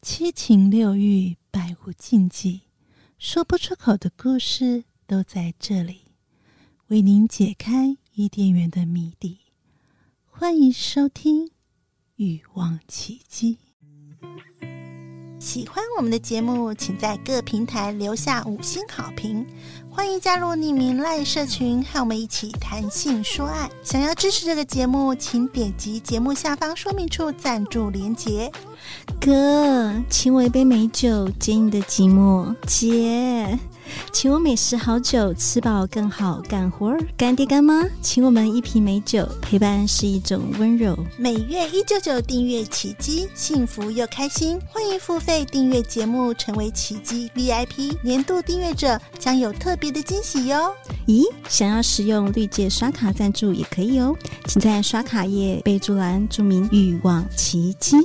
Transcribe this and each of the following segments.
七情六欲，百无禁忌，说不出口的故事都在这里，为您解开伊甸园的谜底。欢迎收听《欲望奇迹》。喜欢我们的节目，请在各平台留下五星好评。欢迎加入匿名赖社群，和我们一起谈性说爱。想要支持这个节目，请点击节目下方说明处赞助连结。哥，请我一杯美酒解你的寂寞。姐，请我美食好酒，吃饱更好干活儿。干爹干妈，请我们一瓶美酒，陪伴是一种温柔。每月一九九订阅奇迹，幸福又开心。欢迎付费订阅节目，成为奇迹 VIP 年度订阅者，将有特别的惊喜哟。咦，想要使用绿界刷卡赞助也可以哦，请在刷卡页备注栏注明“欲望琦姬”。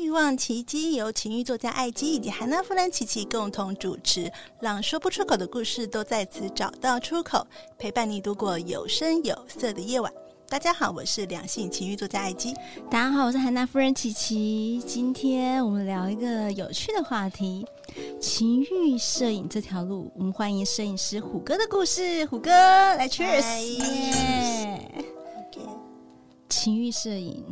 欲望奇迹由情欲作家艾姬以及韩娜夫人琪琪共同主持，让说不出口的故事都在此找到出口，陪伴你度过有声有色的夜晚。大家好，我是两性情欲作家艾姬。大家好，我是韩娜夫人琪琪。今天我们聊一个有趣的话题——情欲摄影这条路。我们欢迎摄影师虎哥的故事。虎哥，来，Cheers！耶！OK，情欲摄影。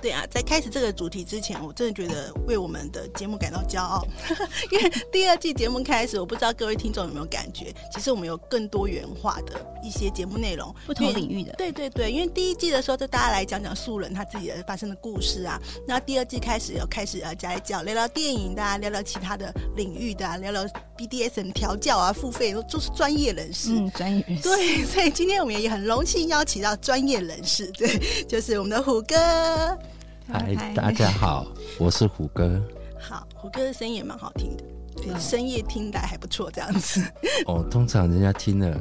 对啊，在开始这个主题之前，我真的觉得为我们的节目感到骄傲，因为第二季节目开始，我不知道各位听众有没有感觉，其实我们有更多元化的一些节目内容，不同领域的。对对对，因为第一季的时候，就大家来讲讲素人他自己的发生的故事啊，那第二季开始有开始呃加一讲聊聊电影的，啊，聊聊其他的领域的，啊，聊聊 BDSM 调教啊，付费都都是专业人士，嗯，专业人士。对，所以今天我们也很荣幸邀请到专业人士，对，就是我们的虎哥。嗨，大家好，我是虎哥。好，虎哥的声音也蛮好听的，对，深夜听的还不错，这样子。哦，通常人家听了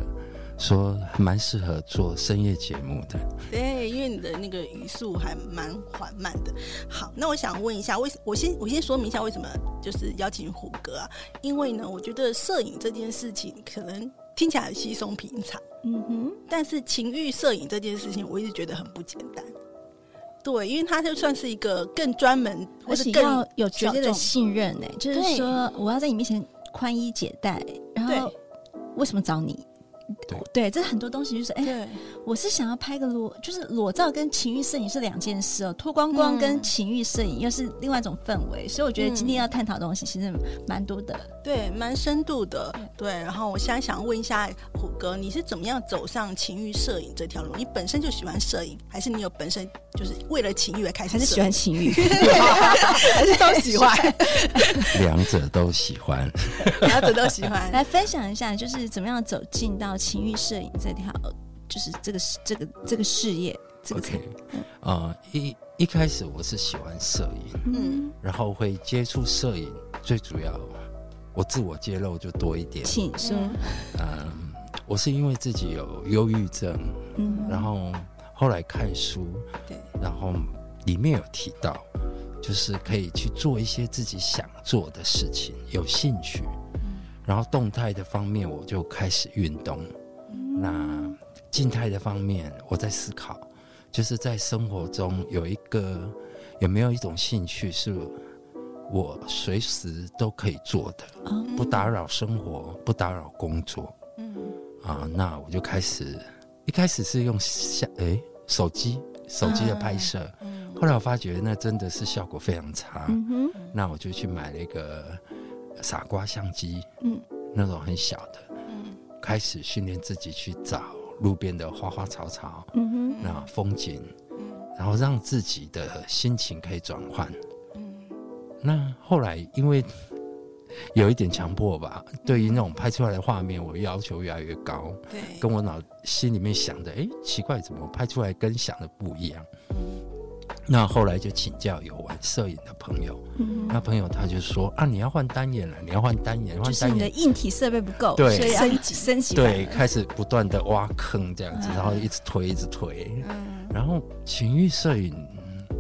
说蛮适合做深夜节目的。对，因为你的那个语速还蛮缓慢的。好，那我想问一下，为我先我先说明一下为什么就是邀请虎哥啊？因为呢，我觉得摄影这件事情可能听起来很稀松平常，嗯哼，但是情欲摄影这件事情，我一直觉得很不简单。对，因为他就算是一个更专门，或是更要有绝对的信任呢。就是说，我要在你面前宽衣解带，然后为什么找你？对，对，这很多东西就是，哎，对我是想要拍个裸，就是裸照跟情欲摄影是两件事哦，脱光光跟情欲摄影又是另外一种氛围，嗯、所以我觉得今天要探讨的东西其实蛮多的，对，蛮深度的，对。然后我现在想问一下虎哥，你是怎么样走上情欲摄影这条路？你本身就喜欢摄影，还是你有本身就是为了情欲而开始？还是喜欢情欲？还是都喜欢？两者都喜欢，两者都喜欢。来分享一下，就是怎么样走进到情欲摄影这条，就是这个这个这个事业。这个 OK，呃，一一开始我是喜欢摄影，嗯，然后会接触摄影，最主要我自我揭露就多一点，请说。嗯，我是因为自己有忧郁症，嗯，然后后来看书，对，然后里面有提到，就是可以去做一些自己想做的事情，有兴趣。然后动态的方面，我就开始运动。嗯、那静态的方面，我在思考，就是在生活中有一个有没有一种兴趣，是我随时都可以做的，嗯、不打扰生活，不打扰工作。嗯啊，那我就开始，一开始是用相诶手机手机的拍摄，嗯、后来我发觉那真的是效果非常差。那我就去买了一个。傻瓜相机，嗯，那种很小的，嗯，开始训练自己去找路边的花花草草，嗯哼，那风景，嗯，然后让自己的心情可以转换，嗯，那后来因为有一点强迫吧，嗯、对于那种拍出来的画面，我要求越来越高，对，跟我脑心里面想的，哎，奇怪，怎么拍出来跟想的不一样？那后来就请教有玩摄影的朋友，嗯、那朋友他就说啊，你要换单眼了，你要换单眼，换单眼，就是你的硬体设备不够，对，所以升级升级，对，开始不断的挖坑这样子，嗯、然后一直推，一直推，嗯，然后情欲摄影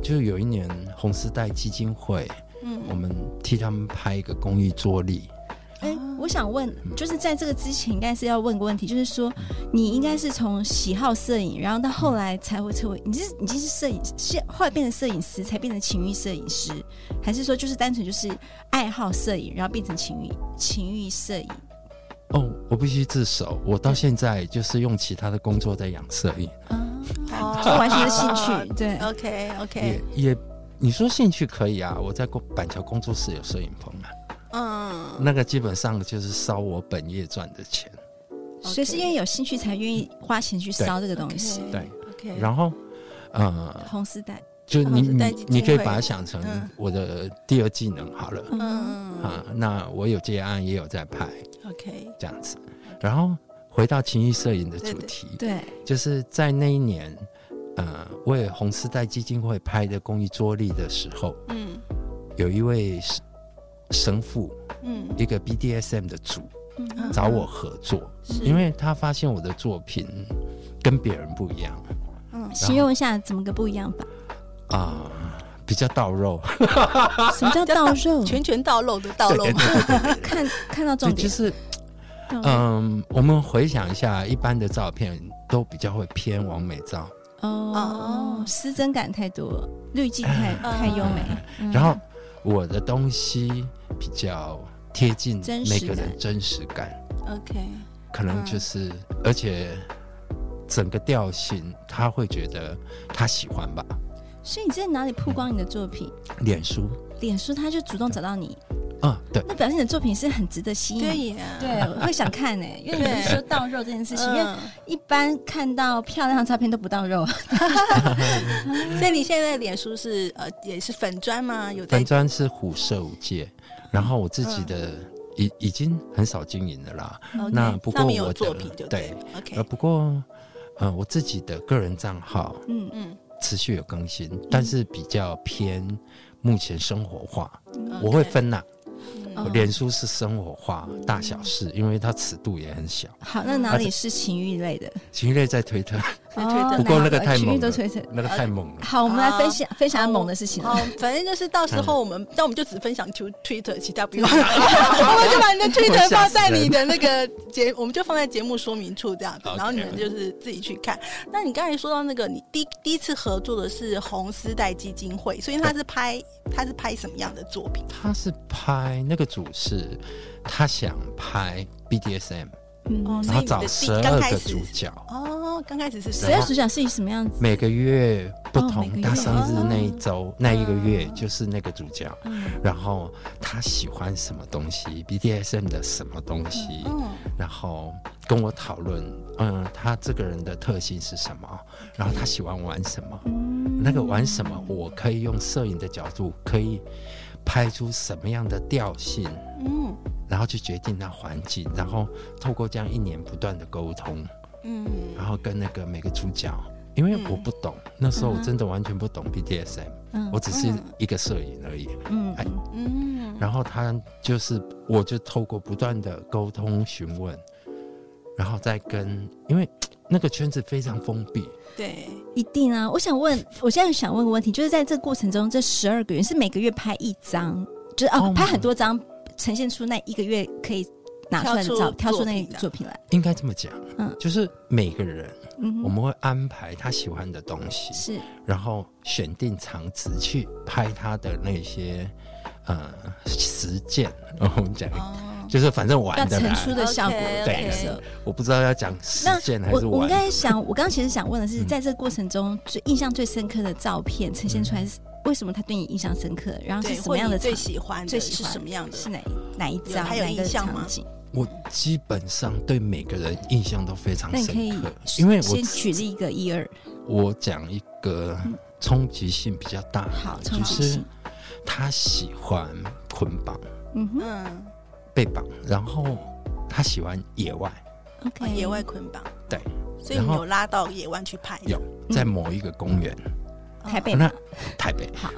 就有一年红丝带基金会，嗯，我们替他们拍一个公益桌历，哎，我想问，就是在这个之前，应该是要问个问题，就是说，你应该是从喜好摄影，然后到后来才会成为，你是已经是摄影师，后来变成摄影师，才变成情欲摄影师，还是说就是单纯就是爱好摄影，然后变成情欲情欲摄影？哦，我必须自首，我到现在就是用其他的工作在养摄影，哦，就完全的兴趣，对，OK OK，也也你说兴趣可以啊，我在过板桥工作室有摄影棚啊。嗯，那个基本上就是烧我本业赚的钱，所以是因为有兴趣才愿意花钱去烧这个东西。对，OK。然后，呃，红丝带，就你你你可以把它想成我的第二技能好了。嗯。啊，那我有接案也有在拍，OK，这样子。然后回到情欲摄影的主题，对，就是在那一年，呃，为红丝带基金会拍的公益桌历的时候，嗯，有一位是。神父，嗯，一个 BDSM 的主，嗯，找我合作，是因为他发现我的作品跟别人不一样。嗯，形容一下怎么个不一样吧？啊，比较倒肉。什么叫倒肉？拳拳到肉的到肉。看看到重点就是，嗯，我们回想一下，一般的照片都比较会偏完美照。哦，失真感太多，滤镜太太优美。然后。我的东西比较贴近每个人真实感，OK，可能就是，而且整个调性他会觉得他喜欢吧。所以你在哪里曝光你的作品？脸书，脸书他就主动找到你。啊，对，那表示你的作品是很值得吸引，对，对，我会想看呢，因为你说到肉这件事情，因为一般看到漂亮的照片都不到肉，所以你现在的脸书是呃也是粉砖吗？有粉砖是虎摄舞界，然后我自己的已已经很少经营的啦。那不过我的对，OK，呃不过呃我自己的个人账号，嗯嗯，持续有更新，但是比较偏目前生活化，我会分呐。脸书是生活化大小事，因为它尺度也很小。好，那哪里是情欲类的？情欲类在推特，在推特。不过那个太猛了，那个太猛了。好，我们来分享分享猛的事情。好，反正就是到时候我们，那我们就只分享推推特，其他不用。我们就把你的推特放在你的那个节，我们就放在节目说明处这样子，然后你们就是自己去看。那你刚才说到那个，你第第一次合作的是红丝带基金会，所以他是拍他是拍什么样的作品？他是拍那个。主是他想拍 BDSM，嗯，然后找十二个主角哦。刚开始是十二主角是以什么样子？每个月不同，他生日那一周那一个月就是那个主角。然后他喜欢什么东西？BDSM 的什么东西？然后跟我讨论，嗯，他这个人的特性是什么？然后他喜欢玩什么？那个玩什么？我可以用摄影的角度可以。拍出什么样的调性，嗯，然后去决定那环境，然后透过这样一年不断的沟通，嗯，然后跟那个每个主角，因为我不懂，嗯、那时候我真的完全不懂 BDSM，嗯，我只是一个摄影而已，嗯，哎，嗯，然后他就是，我就透过不断的沟通询问，然后再跟，因为。那个圈子非常封闭，对，一定啊！我想问，我现在想问个问题，就是在这个过程中，这十二个月是每个月拍一张，就是哦，拍很多张，呈现出那一个月可以拿出来的照，挑出那个作品来。应该这么讲，嗯，就是每个人，嗯，我们会安排他喜欢的东西，是，然后选定场子去拍他的那些呃实践，然后我们讲。就是反正玩的，要成出的效果。对，我不知道要讲实践还是玩。我我刚才想，我刚刚其实想问的是，在这个过程中最印象最深刻的照片呈现出来是为什么他对你印象深刻？然后是什么样的最喜欢？最喜欢是什么样的？是哪哪一张？还有印象吗？我基本上对每个人印象都非常深刻，因为我先举例一个一二。我讲一个冲击性比较大，好，就是他喜欢捆绑。嗯哼。被绑，然后他喜欢野外，OK，野外捆绑，对，所以你有拉到野外去拍，有在某一个公园，台北，那台北。好，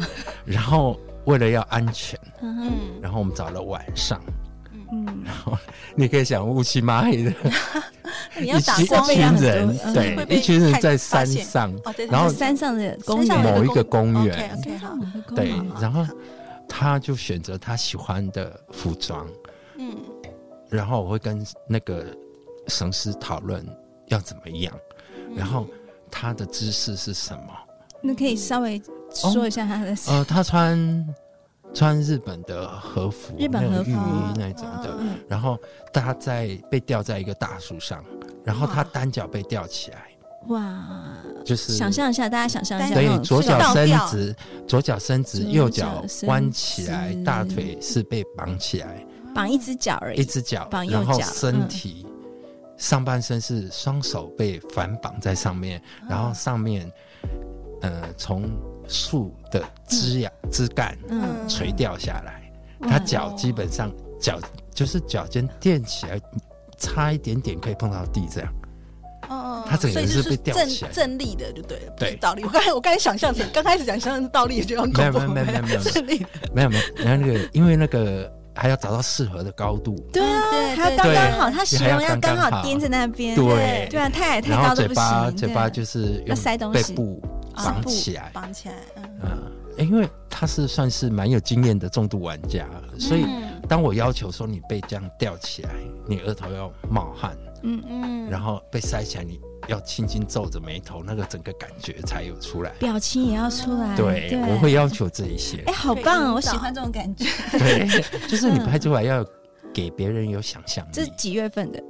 然后为了要安全，嗯，然后我们找了晚上，嗯，然后你可以想乌漆嘛黑的，一群一群人，对，一群人在山上，然后山上的公园。某一个公园，OK，好，对，然后他就选择他喜欢的服装。嗯，然后我会跟那个神师讨论要怎么样，然后他的姿势是什么？那可以稍微说一下他的、哦。呃，他穿穿日本的和服，日本和服那种的，然后他在被吊在一个大树上，然后他单脚被吊起来。哇，就是想象一下，大家想象一下，所以左脚伸直，左脚伸直，右脚弯起来，大腿是被绑起来，绑一只脚而已，一只脚，绑右脚，然后身体、嗯、上半身是双手被反绑在上面，嗯、然后上面呃从树的枝桠、嗯、枝干嗯。垂掉下来，嗯、他脚基本上脚就是脚尖垫起来，差一点点可以碰到地这样。哦，他整个人是被吊起来，正立的就对了，对，倒立。我刚才我刚才想象成，刚开始想象是倒立，就要没有没有没有没有没有。正立，没有没有。然后 那个，因为那个还要找到适合的高度，对啊，还要刚刚好，他形容要刚好垫在那边，对。对啊，太矮太高都不行。然后嘴巴嘴巴就是要塞东西，背部绑起来，绑起来。嗯，因为他是算是蛮有经验的重度玩家，所以当我要求说你被这样吊起来，你额头要冒汗。嗯嗯，然后被塞起来，你要轻轻皱着眉头，那个整个感觉才有出来，表情也要出来。对，对我会要求这一些。哎，好棒啊！我喜欢这种感觉。对，就是你拍出来要给别人有想象力。这是几月份的？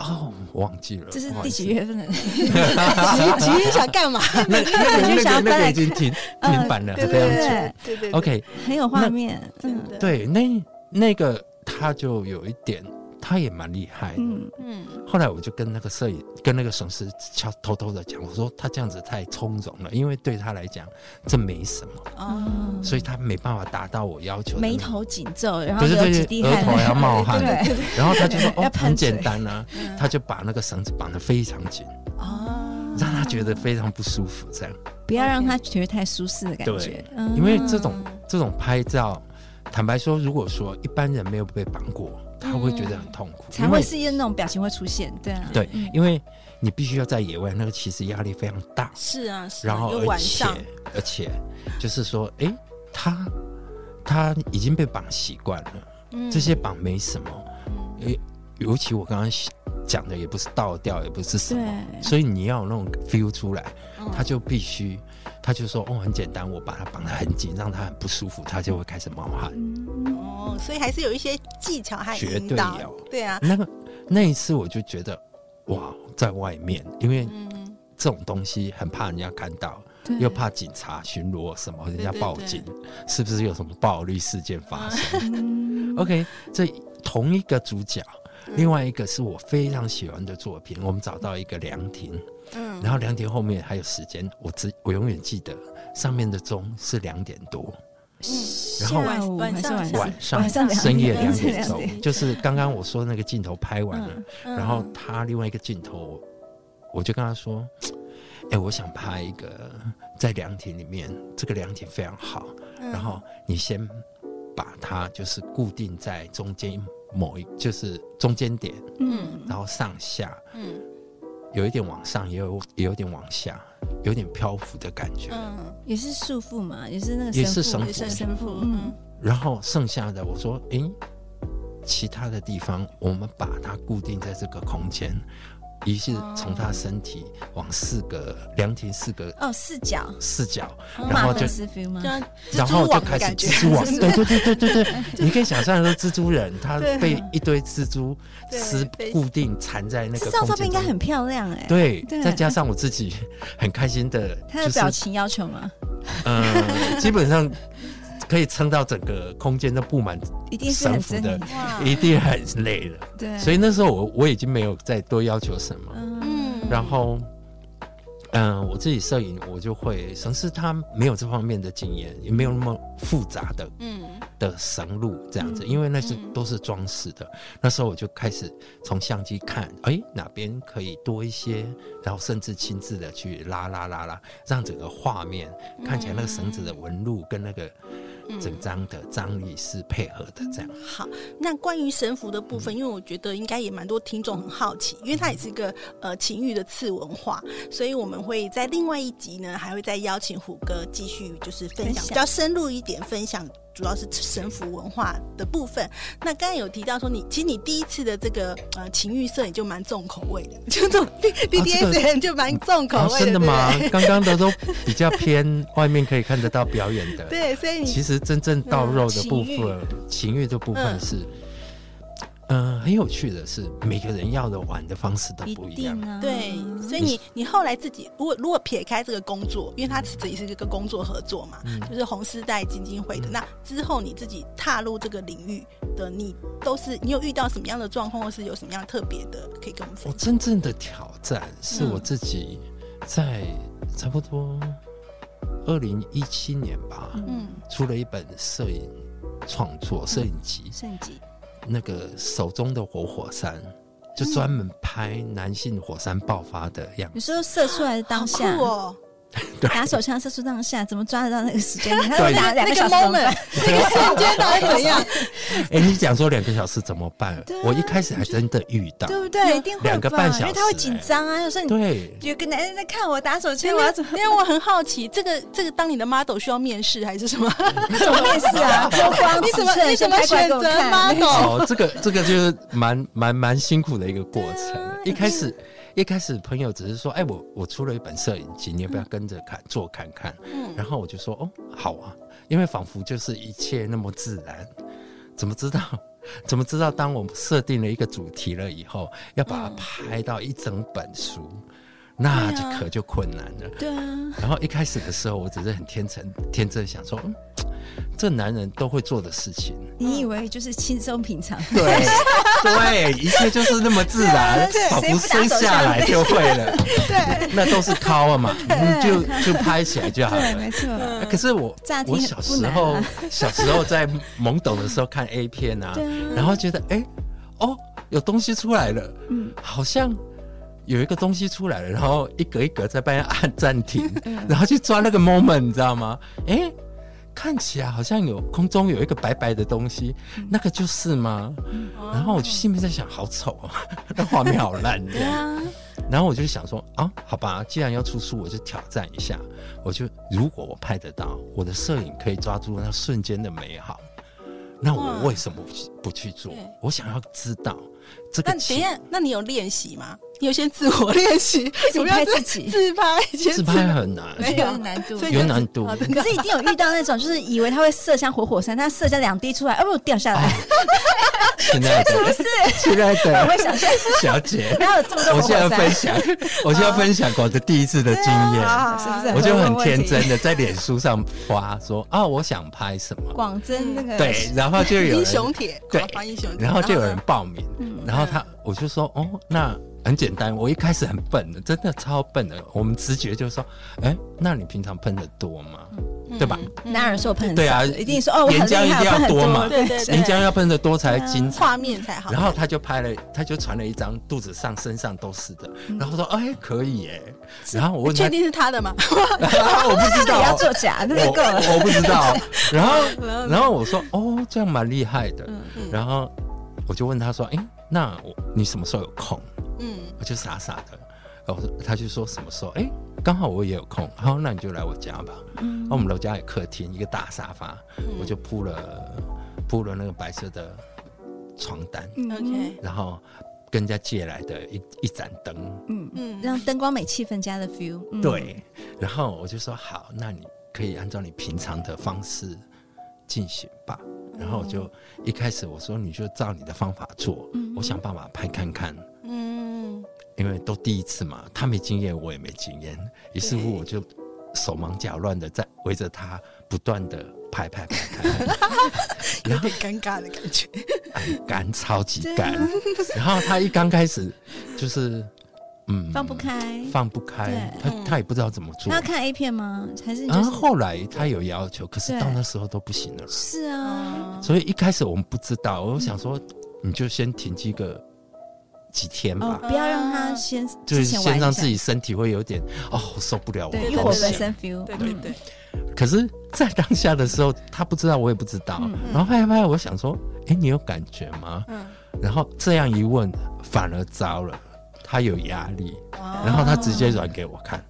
哦，忘记了。这是第几月份的？几几 想干嘛？那 那个那个已经停停版了，非常久。对对。OK，很有画面。真的。对，那那个他就有一点。他也蛮厉害的，嗯。嗯。后来我就跟那个摄影，跟那个摄师悄偷偷的讲，我说他这样子太从容了，因为对他来讲这没什么，哦，所以他没办法达到我要求的。眉头紧皱，然后有几滴汗，额头还要冒汗，对然后他就说哦，很简单啊，他就把那个绳子绑得非常紧，哦，让他觉得非常不舒服，这样。不要让他觉得太舒适的感觉，因为这种这种拍照，坦白说，如果说一般人没有被绑过。他会觉得很痛苦，才会是那种表情会出现，对啊，对，因为你必须要在野外，那个其实压力非常大，是啊，然后而且而且就是说，哎，他他已经被绑习惯了，这些绑没什么，哎，尤其我刚刚讲的也不是倒吊，也不是什么，所以你要有那种 feel 出来，他就必须。他就说：“哦，很简单，我把他绑得很紧，让他很不舒服，他就会开始冒汗。哦，所以还是有一些技巧还引导，绝对有。对啊，那个那一次我就觉得，哇，在外面，因为这种东西很怕人家看到，又怕警察巡逻什么，人家报警，是不是有什么暴力事件发生？OK，这同一个主角，另外一个是我非常喜欢的作品，我们找到一个凉亭。”嗯，然后凉亭后面还有时间，我只我永远记得上面的钟是两点多，嗯，然后晚上晚上深夜两点钟，就是刚刚我说那个镜头拍完了，然后他另外一个镜头，我就跟他说，哎，我想拍一个在凉亭里面，这个凉亭非常好，然后你先把它就是固定在中间某一就是中间点，嗯，然后上下，嗯。有一点往上，也有也有点往下，有点漂浮的感觉。嗯，也是束缚嘛，也是那个也是绳缚，绳缚。嗯，然后剩下的我说，诶，其他的地方我们把它固定在这个空间。于是从他身体往四个凉亭四个哦四角四角，然后就然后就开始蜘蛛网，对对对对对对，你可以想象说蜘蛛人他被一堆蜘蛛丝固定缠在那个。这张照片应该很漂亮哎。对，再加上我自己很开心的，他的表情要求吗？嗯，基本上。可以撑到整个空间都布满绳缚的，一定很累了。对，所以那时候我我已经没有再多要求什么。嗯，然后，嗯，我自己摄影我就会，绳师他没有这方面的经验，也没有那么复杂的，嗯，的绳路这样子，因为那是都是装饰的。那时候我就开始从相机看，哎，哪边可以多一些，然后甚至亲自的去拉拉拉拉，让整个画面看起来那个绳子的纹路跟那个。整张的张力是配合的，这样。好，那关于神符的部分，因为我觉得应该也蛮多听众很好奇，因为它也是一个呃情欲的次文化，所以我们会在另外一集呢，还会再邀请虎哥继续就是分享。比较深入一点，分享主要是神符文化的部分。那刚才有提到说你，你其实你第一次的这个呃情欲摄影就蛮重口味的，就这种 BDSM 就蛮重口味的。真的吗？刚刚的都比较偏外面可以看得到表演的。对，所以你其实真正到肉的部分，情欲的部分是。嗯，很有趣的是，每个人要的玩的方式都不一样。一啊、对，所以你你后来自己，如果如果撇开这个工作，因为他自己是一个工作合作嘛，嗯、就是红丝带基金会的。嗯、那之后你自己踏入这个领域的，你都是你有遇到什么样的状况，或是有什么样特别的可以跟我们分享？我真正的挑战是我自己在差不多二零一七年吧，嗯，出了一本摄影创作摄影集，摄影集。那个手中的活火山，就专门拍男性火山爆发的样子。你说射出来的当下。打手枪射出当下，怎么抓得到那个时间？他打两个小时，那个瞬间到底怎样？哎，你讲说两个小时怎么办？我一开始还真的遇到，对不对？一定会两个半小时，因为他会紧张啊。有时候你对有个男人在看我打手枪，我要怎么？因为我很好奇，这个这个当你的 model 需要面试还是什么？怎么面试啊？你怎么你怎么选择 model？哦，这个这个就是蛮蛮蛮辛苦的一个过程。一开始。一开始朋友只是说：“哎、欸，我我出了一本摄影集，你要不要跟着看做看看？”嗯，然后我就说：“哦，好啊。”因为仿佛就是一切那么自然，怎么知道？怎么知道？当我们设定了一个主题了以后，要把它拍到一整本书，嗯、那就可就困难了。对啊。然后一开始的时候，我只是很天真天真想说。嗯这男人都会做的事情，你以为就是轻松平常？对对，一切就是那么自然，仿佛生下来就会了。对，那都是靠了嘛，就就拍起来就好了。对，没错。可是我我小时候小时候在懵懂的时候看 A 片啊，然后觉得哎哦有东西出来了，嗯，好像有一个东西出来了，然后一格一格在半夜按暂停，然后去抓那个 moment，你知道吗？哎。看起来好像有空中有一个白白的东西，嗯、那个就是吗？嗯、然后我就心里在想，好丑啊，那画面好烂这样。然后我就想说，啊，好吧，既然要出书，我就挑战一下。我就如果我拍得到，我的摄影可以抓住那瞬间的美好，那我为什么不去做？我想要知道这个。那等一下，那你有练习吗？你有先自我练习，自拍自己，自拍，自拍很难，没有难度，有难度。可是一定有遇到那种，就是以为他会射向活火山，他射下两滴出来，哦不，掉下来。亲爱的，是不是？现在的，我会想说，小姐，哪有这么多？我现在分享，我现在分享我的第一次的经验，是不是？我就很天真的在脸书上发说啊，我想拍什么？广真那个对，然后就有英雄帖，对，英雄帖，然后就有人报名，然后他我就说哦，那。很简单，我一开始很笨的，真的超笨的。我们直觉就是说，哎、欸，那你平常喷的多吗？嗯、对吧？哪有人说我喷的对啊，一定说哦，岩浆一定要多嘛，对对对，岩浆要喷的多才精彩，画面才好。然后他就拍了，他就传了一张肚子上、身上都是的，然后说，哎、欸，可以耶。然后我问他，确定是他的吗？我不知道，你要作假，那个我不知道。然后，然后我说，哦，这样蛮厉害的。然后我就问他说，哎、欸，那我你什么时候有空？嗯，我就傻傻的，然后他就说什么时候？哎、欸，刚好我也有空，好，那你就来我家吧。嗯，然后我们楼家有客厅，一个大沙发，嗯、我就铺了铺了那个白色的床单。嗯，OK。然后跟人家借来的一一盏灯，嗯嗯，让灯光美、气氛加的 feel。嗯、对。然后我就说好，那你可以按照你平常的方式进行吧。然后我就一开始我说你就照你的方法做，嗯、我想办法拍看看。嗯，因为都第一次嘛，他没经验，我也没经验，于是乎我就手忙脚乱的在围着他不断的拍拍拍拍，有点尴尬的感觉，很 干，超级干。然后他一刚开始就是嗯放不开，放不开，他他也不知道怎么做。他要看 A 片吗？还是？然后后来他有要求，可是到那时候都不行了。是啊，所以一开始我们不知道，我想说你就先停机个。几天吧，不要让他先，就是先让自己身体会有点哦，受不了，我对对对。可是，在当下的时候，他不知道，我也不知道。然后拍拍，我想说，哎，你有感觉吗？嗯。然后这样一问，反而糟了，他有压力，然后他直接转给我看。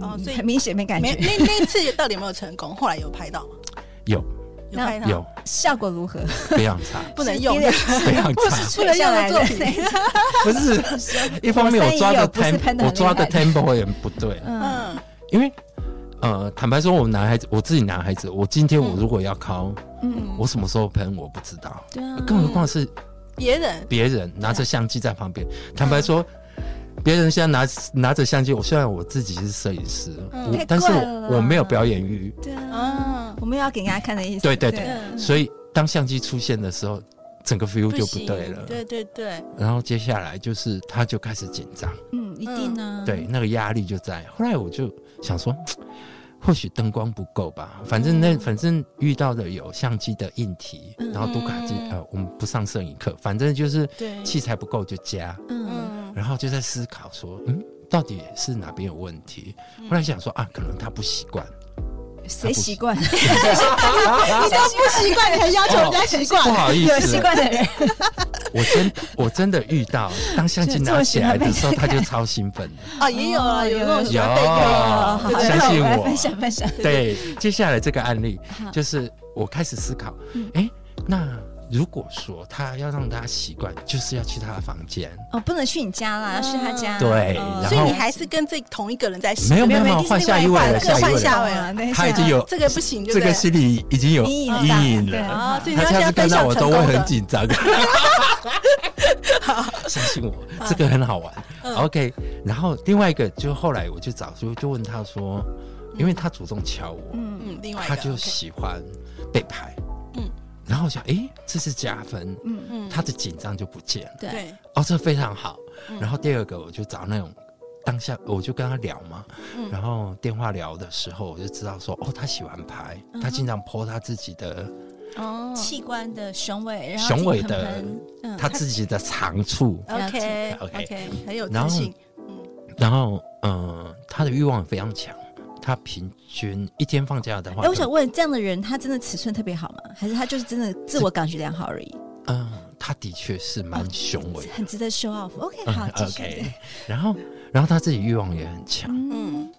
哦，所以很明显没感觉。那那次到底有没有成功？后来有拍到吗？有。有拍有效果如何？非常差，不能用，非常差，不能用的作品。不是，一方面我抓的 tempo，我抓的 tempo 也不对。嗯，因为呃，坦白说，我男孩子，我自己男孩子，我今天我如果要考，嗯，我什么时候喷我不知道，对啊，更何况是别人，别人拿着相机在旁边，坦白说。别人现在拿拿着相机，我虽然我自己是摄影师，我但是我没有表演欲。对啊，我们要给人家看的意思。对对对，所以当相机出现的时候，整个 feel 就不对了。对对对。然后接下来就是他就开始紧张。嗯，一定呢。对，那个压力就在。后来我就想说。或许灯光不够吧，反正那反正遇到的有相机的硬体，然后读卡机，呃，我们不上摄影课，反正就是器材不够就加，嗯，然后就在思考说，嗯，到底是哪边有问题？后来想说啊，可能他不习惯。谁习惯？你都不习惯，你还要求人家习惯？不好意思，有习惯的人。我真我真的遇到，当相机拿起来的时候，他就超兴奋。哦，也有啊，有那种有，相信我，分享分享。对，接下来这个案例就是我开始思考，哎，那。如果说他要让大家习惯，就是要去他的房间哦，不能去你家啦，要去他家。对，所以你还是跟这同一个人在洗。没有没有，换下一位了，换下位了。他已经有这个不行，这个心里已经有阴影了。他下次看到我都会很紧张。相信我，这个很好玩。OK，然后另外一个就后来我就找就就问他说，因为他主动敲我，嗯嗯，另外他就喜欢被拍。然后我想，哎，这是加分，嗯。嗯，他的紧张就不见了，对，哦，这非常好。然后第二个，我就找那种当下，我就跟他聊嘛，然后电话聊的时候，我就知道说，哦，他喜欢拍，他经常 po 他自己的哦。器官的雄伟，雄伟的他自己的长处，OK OK，很有自信，嗯，然后嗯，他的欲望非常强。他平均一天放假的话，哎，我想问，这样的人他真的尺寸特别好吗？还是他就是真的自我感觉良好而已？嗯，他的确是蛮雄伟，很值得 show off。OK，好，OK。然后，然后他自己欲望也很强。嗯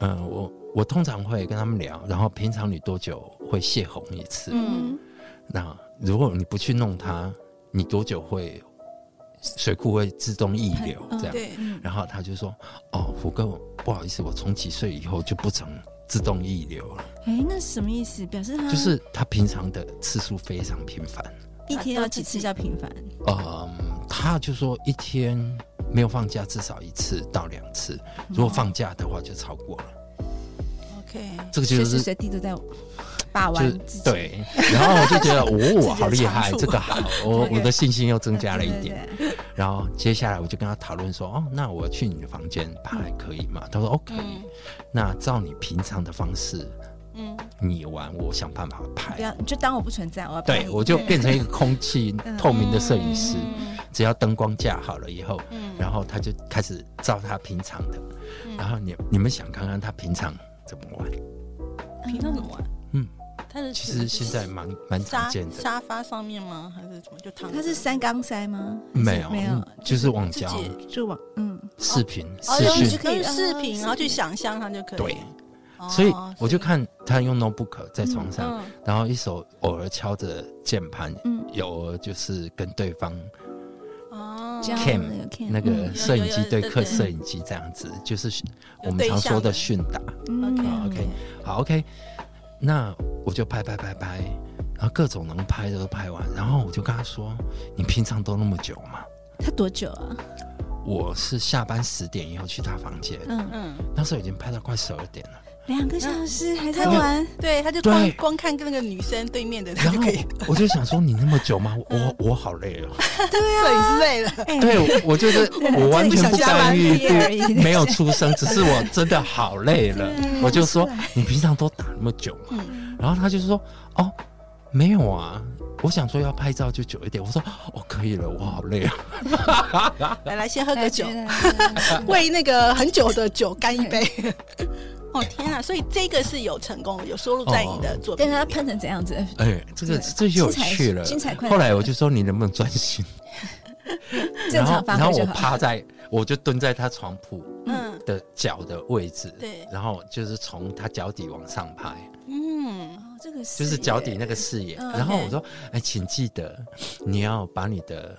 嗯，我我通常会跟他们聊，然后平常你多久会泄洪一次？嗯，那如果你不去弄它，你多久会？水库会自动溢流，这样，然后他就说：“哦，虎哥，不好意思，我从几岁以后就不曾自动溢流了。”哎，那是什么意思？表示他就是他平常的次数非常频繁，一天要几次叫频繁？嗯，他就说一天没有放假至少一次到两次，如果放假的话就超过了。OK，这个就是随时随地都在。把玩对，然后我就觉得哦，好厉害，这个好，我 我的信心又增加了一点。然后接下来我就跟他讨论说，哦，那我去你的房间拍可以吗？他说 OK，那照你平常的方式，嗯，你玩，我想办法拍。不要，就当我不存在，我要对，我就变成一个空气 透明的摄影师，只要灯光架好了以后，然后他就开始照他平常的，然后你你们想看看他平常怎么玩？平常怎么玩？嗯。他的其实现在蛮蛮常见的，沙发上面吗？还是怎么？就躺？它是三缸塞吗？没有，没有，就是网交，就网嗯视频视讯，可以视频，然后去想象它就可以。对，所以我就看他用 notebook 在床上，然后一手偶尔敲着键盘，嗯，偶尔就是跟对方哦 cam 那个摄影机对客摄影机这样子，就是我们常说的训打。OK OK 好 OK。那我就拍拍拍拍，然后各种能拍的都拍完，然后我就跟他说：“你平常都那么久吗？”他多久啊？我是下班十点以后去他房间，嗯嗯，那时候已经拍到快十二点了。两个小时还在玩，对，他就光光看跟那个女生对面的，他就可以。我就想说，你那么久吗？我我好累哦。对啊，累了。对，我就是 我完全不干预，没有出声，只是我真的好累了。我就说，你平常都打那么久吗？然后他就说，哦，没有啊。我想说要拍照就久一点。我说，哦，可以了，我好累啊。来来，先喝个酒，为那个很久的酒干一杯。哦天啊！所以这个是有成功，有收录在你的作品。但是他喷成怎样子？哎，这个这就有趣了。精彩！后来我就说你能不能专心？然后然后我趴在，我就蹲在他床铺嗯的脚的位置，对，然后就是从他脚底往上拍。嗯，这个就是脚底那个视野。然后我说，哎，请记得你要把你的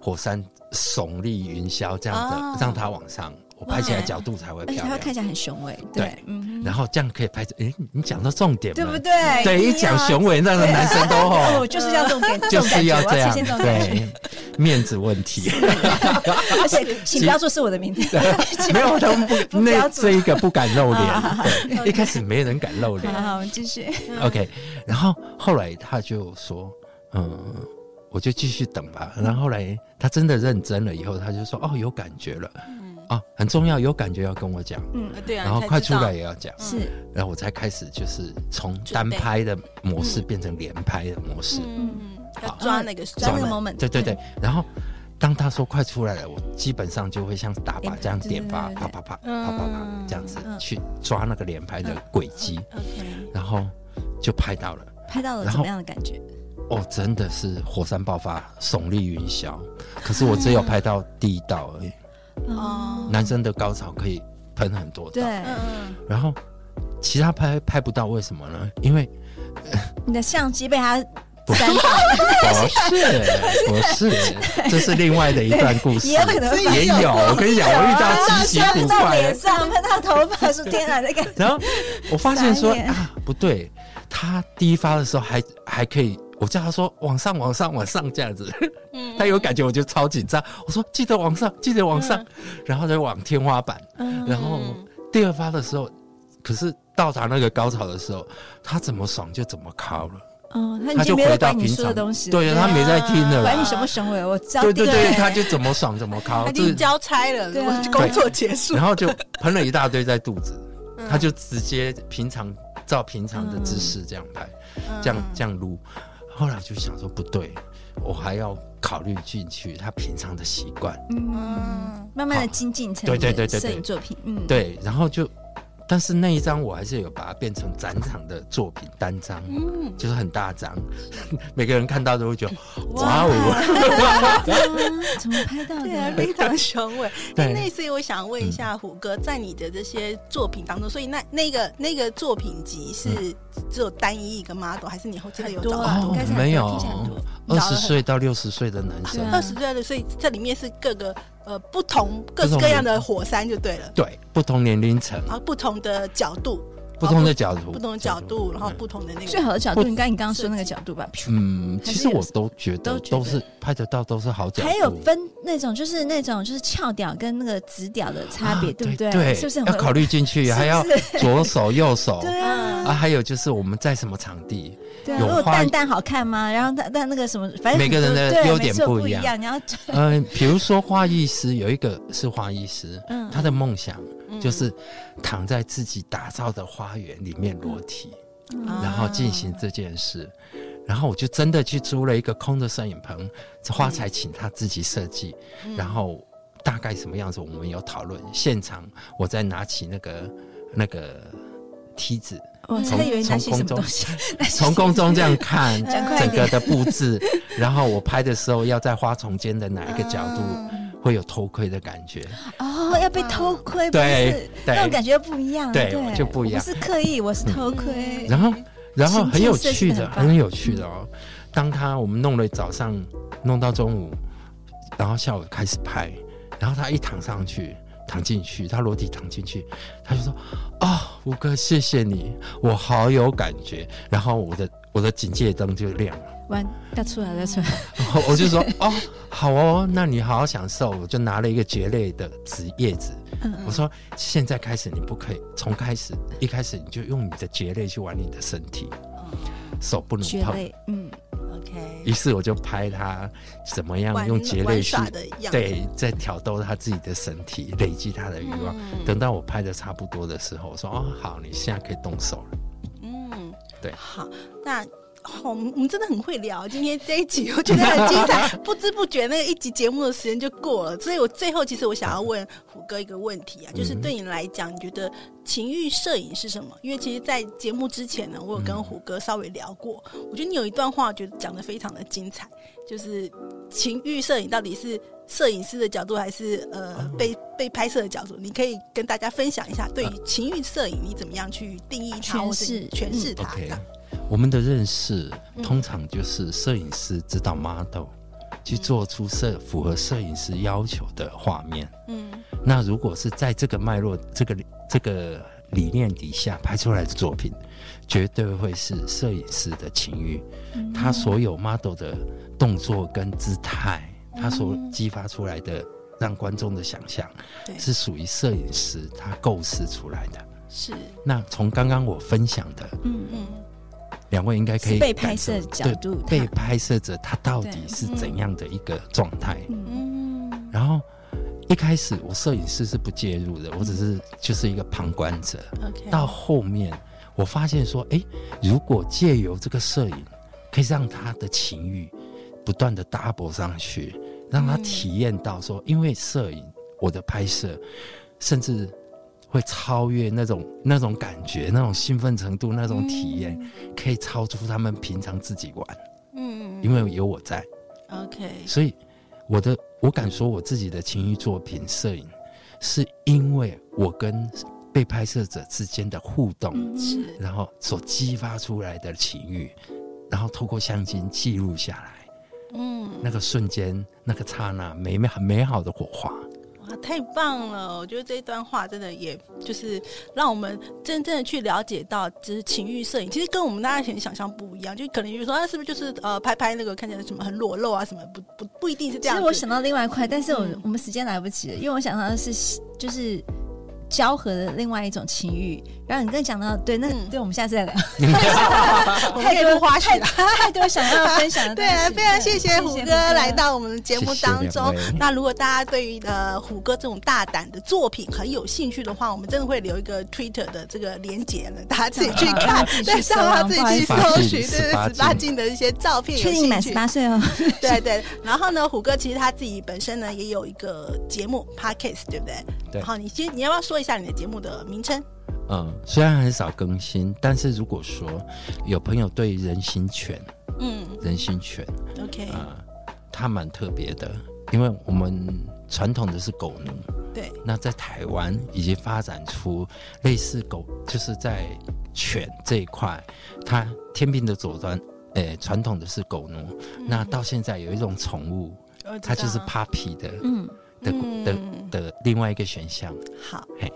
火山耸立云霄，这样的让它往上。我拍起来角度才会漂亮，它看起来很雄伟。对，嗯，然后这样可以拍出。哎，你讲到重点，对不对？对，一讲雄伟，那个男生都 吼，就是要重点，就是要这样。对，面子问题。而且，请不要说是我的名字，没有，他们不，那这一个不敢露脸。对，一开始没人敢露脸。好，我们继续。OK，然后后来他就说，嗯，我就继续等吧。然后后来他真的认真了以后，他就说，哦，有感觉了。啊，很重要，有感觉要跟我讲，嗯，对啊，然后快出来也要讲，是，然后我才开始就是从单拍的模式变成连拍的模式，嗯嗯，要抓那个抓那个 moment，对对对，然后当他说快出来了，我基本上就会像打靶这样点发，啪啪啪啪啪啪这样子去抓那个连拍的轨迹，OK，然后就拍到了，拍到了，什么样的感觉？哦，真的是火山爆发，耸立云霄，可是我只有拍到第一道而已。哦，男生的高潮可以喷很多道，对，然后其他拍拍不到，为什么呢？因为 你的相机被他不是，不是，这是另外的一段故事，也有。也有我跟你讲，我遇到奇奇古怪的，脸上喷到头发，说天哪，那个。然后我发现说啊，不对，他第一发的时候还还可以。我叫他说往上，往上，往上这样子，嗯，他有感觉，我就超紧张。我说记得往上，记得往上，然后再往天花板。然后第二发的时候，可是到达那个高潮的时候，他怎么爽就怎么靠了。哦，他就回到平常的东西。对，他没在听了。管你什么行为，我知道。对对对，他就怎么爽怎么靠。他已经交差了，工作结束。然后就喷了一大堆在肚子，他就直接平常照平常的姿势这样拍，这样这样撸。后来就想说不对，我还要考虑进去他平常的习惯，嗯，慢慢的精进成对对对对摄影作品，嗯，对，然后就。但是那一张我还是有把它变成展场的作品单张，嗯，就是很大张，每个人看到都会觉得哇。哦，怎么拍到的？对啊，非常雄伟。对，那所以我想问一下虎哥，在你的这些作品当中，所以那那个那个作品集是只有单一一个 model，还是你后真的有找很多？没有，二十岁到六十岁的男生，二十岁的，所以这里面是各个。呃，不同各式各样的火山就对了。对，不同年龄层，然后不同的角度，不同的角度，不同的角度，然后不同的那个最好的角度，应该你刚刚说那个角度吧？嗯，其实我都觉得都是拍得到，都是好角度。还有分那种，就是那种就是翘屌跟那个直屌的差别，对不对？对，是不是要考虑进去？还要左手右手，对啊。啊，还有就是我们在什么场地？如果蛋蛋好看吗？然后但但那个什么，反正每个人的优点不一样。你要嗯，比如说花艺师有一个是花艺师，嗯，他的梦想就是躺在自己打造的花园里面裸体，然后进行这件事。然后我就真的去租了一个空的摄影棚，这花材请他自己设计，然后大概什么样子我们有讨论。现场我再拿起那个那个梯子。从从空中，从空中这样看 整个的布置，然后我拍的时候要在花丛间的哪一个角度会有偷窥的感觉？哦，要被偷窥，对，那种感觉不一样，对，就不一样。不是刻意，我是偷窥。然后，然后很有趣的，很有趣的哦。当他我们弄了早上，弄到中午，然后下午开始拍，然后他一躺上去。躺进去，他裸体躺进去，他就说：“啊、哦，虎哥，谢谢你，我好有感觉。”然后我的我的警戒灯就亮了，完要出来了，出来。我就说：“ 哦，好哦，那你好好享受。”我就拿了一个蕨类的纸叶子，嗯嗯我说：“现在开始，你不可以从开始一开始你就用你的蕨类去玩你的身体，嗯、手不能碰。”嗯。于是我就拍他怎么样用节类去对，在挑逗他自己的身体，累积他的欲望。嗯、等到我拍的差不多的时候，我说：“哦，好，你现在可以动手了。”嗯，对，好，那。我们我们真的很会聊，今天这一集我觉得很精彩，不知不觉那个一集节目的时间就过了。所以我最后其实我想要问虎哥一个问题啊，就是对你来讲，你觉得情欲摄影是什么？因为其实，在节目之前呢，我有跟虎哥稍微聊过，我觉得你有一段话，我觉得讲的非常的精彩，就是情欲摄影到底是摄影师的角度，还是呃被被拍摄的角度？你可以跟大家分享一下，对于情欲摄影，你怎么样去定义它，或是诠释它？我们的认识通常就是摄影师指导 model 去做出摄符合摄影师要求的画面。嗯，那如果是在这个脉络、这个这个理念底下拍出来的作品，绝对会是摄影师的情欲。他所有 model 的动作跟姿态，他所激发出来的让观众的想象，是属于摄影师他构思出来的。是。那从刚刚我分享的，嗯嗯。两位应该可以被拍摄角度，对，被拍摄者他到底是怎样的一个状态？嗯，然后一开始我摄影师是不介入的，我只是就是一个旁观者。Okay. 到后面我发现说，哎，如果借由这个摄影，可以让他的情欲不断的 double 上去，让他体验到说，因为摄影，我的拍摄，甚至。会超越那种那种感觉，那种兴奋程度，那种体验，嗯、可以超出他们平常自己玩。嗯，因为有我在。OK，所以我的我敢说，我自己的情欲作品摄影，是因为我跟被拍摄者之间的互动，然后所激发出来的情欲，然后透过相机记录下来。嗯，那个瞬间，那个刹那，美美很美好的火花。哇，太棒了！我觉得这一段话真的，也就是让我们真正的去了解到，就是情欲摄影，其实跟我们大家以前想象不一样。就可能比如说，啊，是不是就是呃，拍拍那个看起来什么很裸露啊，什么不不不一定是这样。其实我想到另外一块，但是我、嗯、我们时间来不及了，因为我想到的是就是。交合的另外一种情欲，然后你刚讲到，对，那、嗯、对，我们下次再聊。太多花絮了，太多想要分享的。对，非常谢谢虎哥来到我们的节目当中。谢谢那如果大家对于呃虎哥这种大胆的作品很有兴趣的话，我们真的会留一个 Twitter 的这个连结呢，大家自己去看，对，上网自己去搜寻，对，十八禁的一些照片。确定满十八岁哦。对对。然后呢，虎哥其实他自己本身呢也有一个节目 Podcast，对不对？对。好，你先你要不要说？说一下你的节目的名称。嗯，虽然很少更新，但是如果说有朋友对人形犬，嗯，人形犬，OK，啊、呃，它蛮特别的，因为我们传统的是狗奴，对，那在台湾已经发展出类似狗，就是在犬这一块，它天平的左端，诶、欸，传统的是狗奴，嗯、那到现在有一种宠物，它就是 puppy 的，嗯。的的的另外一个选项，好，嘿。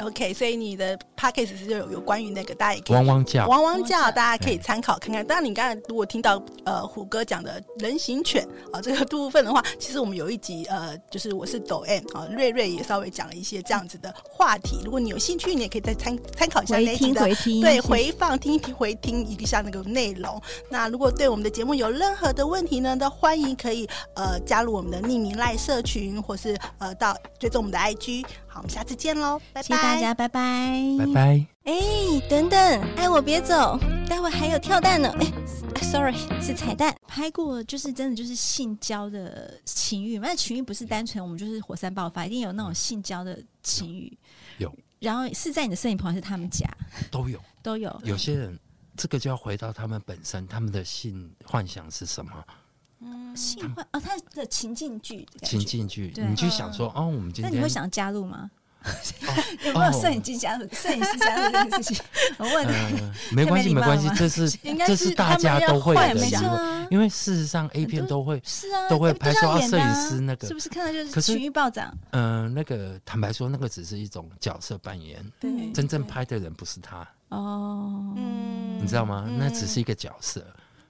OK，所以你的 Podcast 是有有关于那个，大家也可以汪汪叫，汪汪叫，大家可以参考看看。当然，你刚才如果听到呃虎哥讲的人形犬啊这个部分的话，其实我们有一集呃，就是我是抖 M 啊，瑞瑞也稍微讲了一些这样子的话题。如果你有兴趣，你也可以再参参考一下那集的回听，对，回放听一听回听一下那个内容。那如果对我们的节目有任何的问题呢，都欢迎可以呃加入我们的匿名赖社群，或是呃到追踪我们的 IG。好，我们下次见喽，拜拜。大家拜拜，拜拜。哎，等等，爱我别走，待会还有跳蛋呢。哎，sorry，是彩蛋。拍过就是真的就是性交的情欲，那情欲不是单纯我们就是火山爆发，一定有那种性交的情欲。有。然后是在你的摄影棚还是他们家？都有，都有。有些人这个就要回到他们本身，他们的性幻想是什么？嗯，性幻哦，他的情境剧，情境剧，你去想说哦，我们今天，那你会想加入吗？有没有摄影机加入？摄影师加入这件事情？我问你，没关系，没关系，这是这是大家都会的，因为事实上 A 片都会是啊，都会拍摄摄影师那个，是不是看到就是情欲暴涨？嗯，那个坦白说，那个只是一种角色扮演，对，真正拍的人不是他。哦，嗯，你知道吗？那只是一个角色，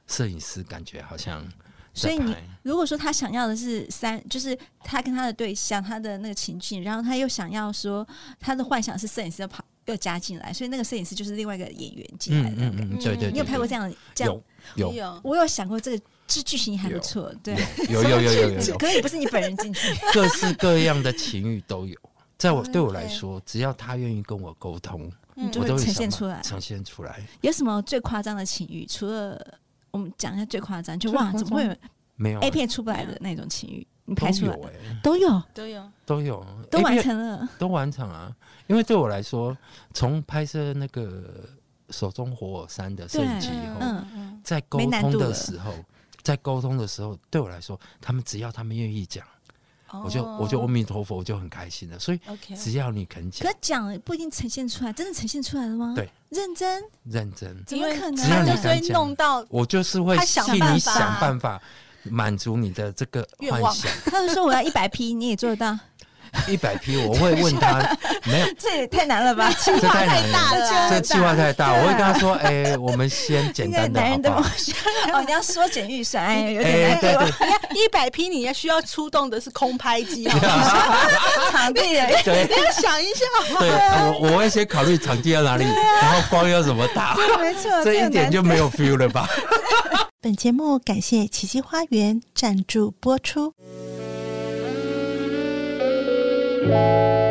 摄影师感觉好像。所以你如果说他想要的是三，就是他跟他的对象，他的那个情境，然后他又想要说他的幻想是摄影师要跑又加进来，所以那个摄影师就是另外一个演员进来的。嗯嗯，对对。你有拍过这样这样？有有，我有想过这个这剧情还不错。对，有有有有有。可以不是你本人进去，各式各样的情欲都有。在我对我来说，只要他愿意跟我沟通，我都会呈现出来。呈现出来。有什么最夸张的情欲？除了我们讲一下最夸张，就哇，怎么会有没有 A 片出不来的那种情欲？你拍出来都有，都有，都有，都完成了，都完成啊！因为对我来说，从拍摄那个手中火山的摄影机以后，在沟通的时候，在沟通的时候，对我来说，他们只要他们愿意讲，我就我就阿弥陀佛，我就很开心了。所以只要你肯讲，可讲不一定呈现出来，真的呈现出来了吗？对，认真认真，怎么可能？只要你敢讲，我就是会替你想办法满足你的这个幻想。他就说我要一百批，你也做得到。一百批，我会问他，没有，这也太难了吧？这太难了，这计划太大。我会跟他说，哎，我们先简单的男人的梦想？哦，你要缩减预算，哎，有点难。对对，一百批你要需要出动的是空拍机，场地人，对，你要想一下。对，我我会先考虑场地在哪里，然后光要怎么打，没错，这一点就没有 feel 了吧？本节目感谢奇迹花园赞助播出。Muzica